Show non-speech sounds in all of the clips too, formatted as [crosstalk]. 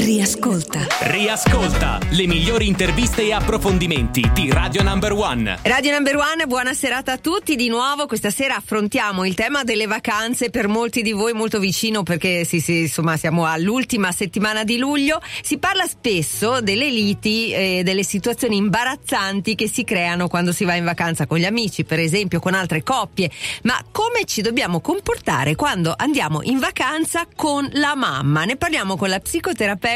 Riascolta. Riascolta le migliori interviste e approfondimenti di Radio Number One. Radio Number One, buona serata a tutti. Di nuovo questa sera affrontiamo il tema delle vacanze per molti di voi molto vicino perché sì, sì, insomma siamo all'ultima settimana di luglio. Si parla spesso delle liti e delle situazioni imbarazzanti che si creano quando si va in vacanza con gli amici, per esempio con altre coppie. Ma come ci dobbiamo comportare quando andiamo in vacanza con la mamma? Ne parliamo con la psicoterapeuta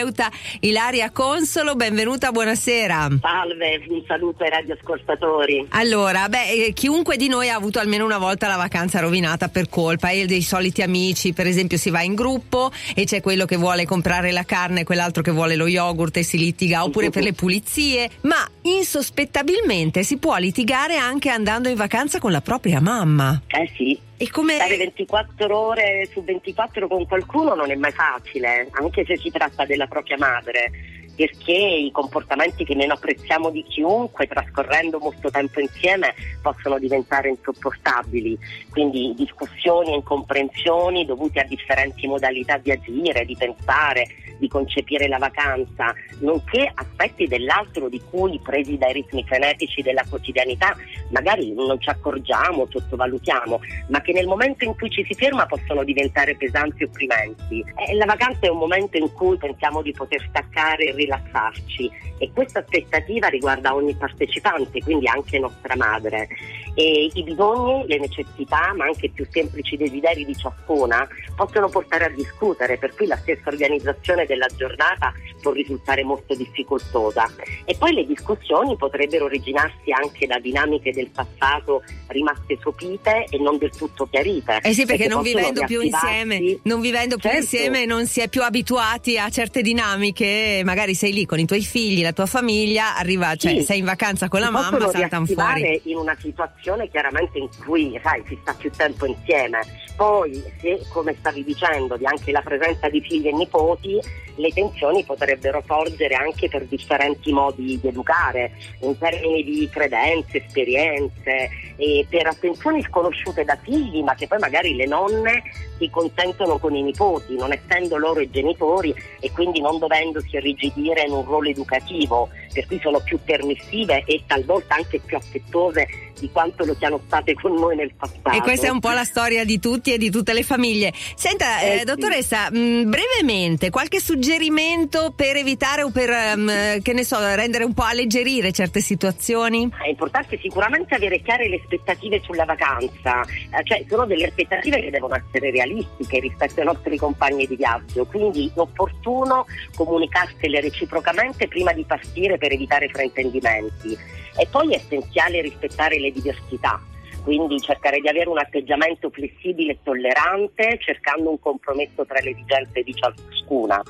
Ilaria Consolo, benvenuta, buonasera. Salve, un saluto ai radioascoltatori. Allora, beh, eh, chiunque di noi ha avuto almeno una volta la vacanza rovinata per colpa e dei soliti amici, per esempio si va in gruppo e c'è quello che vuole comprare la carne e quell'altro che vuole lo yogurt e si litiga, oppure per le pulizie, ma insospettabilmente si può litigare anche andando in vacanza con la propria mamma. Eh sì. E come... Stare 24 ore su 24 con qualcuno non è mai facile, anche se si tratta della propria madre perché i comportamenti che meno apprezziamo di chiunque trascorrendo molto tempo insieme possono diventare insopportabili, quindi discussioni e incomprensioni dovute a differenti modalità di agire, di pensare, di concepire la vacanza, nonché aspetti dell'altro di cui presi dai ritmi frenetici della quotidianità magari non ci accorgiamo, sottovalutiamo, ma che nel momento in cui ci si ferma possono diventare pesanti e opprimenti. E la vacanza è un momento in cui pensiamo di poter staccare e rilassarci e questa aspettativa riguarda ogni partecipante, quindi anche nostra madre. E I bisogni, le necessità, ma anche i più semplici desideri di ciascuna possono portare a discutere, per cui la stessa organizzazione della giornata può risultare molto difficoltosa. E poi le discussioni potrebbero originarsi anche da dinamiche del passato rimaste sopite e non del tutto chiarite. Eh sì, perché non vivendo più insieme, non vivendo più Certo. insieme non si è più abituati a certe dinamiche, magari sei lì con i tuoi figli, la tua famiglia, arriva, cioè Sì. sei in vacanza con la si mamma, possono saltano fuori. in una situazione chiaramente in cui sai, si sta più tempo insieme. Poi, se come stavi dicendo, di anche la presenza di figli e nipoti, le tensioni potrebbero sorgere anche per differenti modi di educare, in termini di credenze, esperienze, e per attenzioni sconosciute da figli, ma che poi magari le nonne si consentono con i nipoti, non essendo loro i genitori e quindi non dovendosi irrigidire in un ruolo educativo, per cui sono più permissive e talvolta anche più affettuose di quanto lo siano state con noi nel passato. E questa è un po' la storia di tutti e di tutte le famiglie. Senta, Eh eh, sì. dottoressa, mh, brevemente, qualche suggerimento per evitare o per, ehm, che ne so, rendere un po' alleggerire certe situazioni? È importante sicuramente avere chiare le aspettative sulla vacanza, Eh, cioè sono delle aspettative che devono essere realistiche rispetto ai nostri compagni di viaggio, quindi è opportuno comunicarsele reciprocamente prima di partire per evitare fraintendimenti. E poi è essenziale rispettare le diversità. Quindi cercare di avere un atteggiamento flessibile e tollerante, cercando un compromesso tra le esigenze di ciascuna.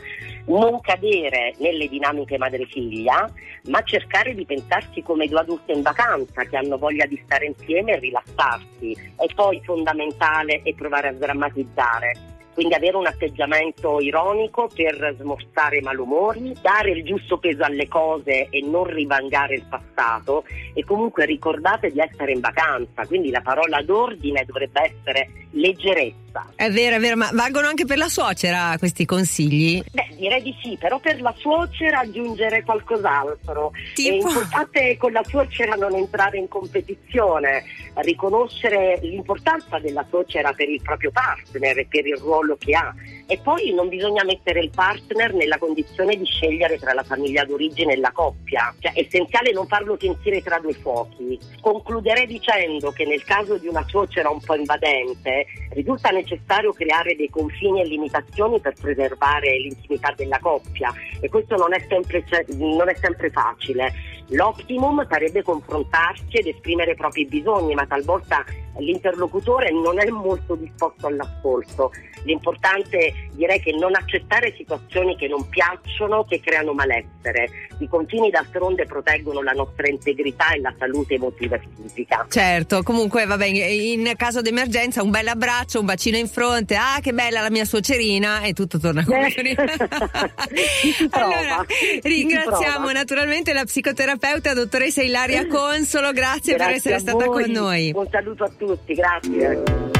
Non cadere nelle dinamiche madre-figlia, ma cercare di pensarsi come due adulte in vacanza che hanno voglia di stare insieme e rilassarsi. E poi fondamentale è provare a sdrammatizzare. Quindi avere un atteggiamento ironico per smorzare i malumori, dare il giusto peso alle cose e non rivangare il passato e comunque ricordate di essere in vacanza, quindi la parola d'ordine dovrebbe essere leggerezza. È vero, è vero, ma valgono anche per la suocera questi consigli? Beh, direi di sì, però per la suocera aggiungere qualcos'altro. È Tipo? importante con la suocera non entrare in competizione, riconoscere l'importanza della suocera per il proprio partner e per il ruolo che ha. E poi non bisogna mettere il partner nella condizione di scegliere tra la famiglia d'origine e la coppia. Cioè, è essenziale non farlo sentire tra due fuochi. Concluderei dicendo che nel caso di una suocera un po' invadente risulta necessario creare dei confini e limitazioni per preservare l'intimità della coppia e questo non è sempre, non è sempre facile. L'optimum sarebbe confrontarsi ed esprimere i propri bisogni, ma talvolta l'interlocutore non è molto disposto all'ascolto. L'importante direi che non accettare situazioni che non piacciono, che creano malessere. I confini d'altronde proteggono la nostra integrità e la salute emotiva e fisica. Certo, comunque vabbè, in caso d'emergenza un bel abbraccio, un bacino in fronte, ah che bella la mia suocerina e tutto torna come prova, [laughs] allora, ringraziamo naturalmente la psicoterapeuta dottoressa Ilaria Consolo, grazie, per essere stata voi. con noi. Un saluto a tutti, grazie.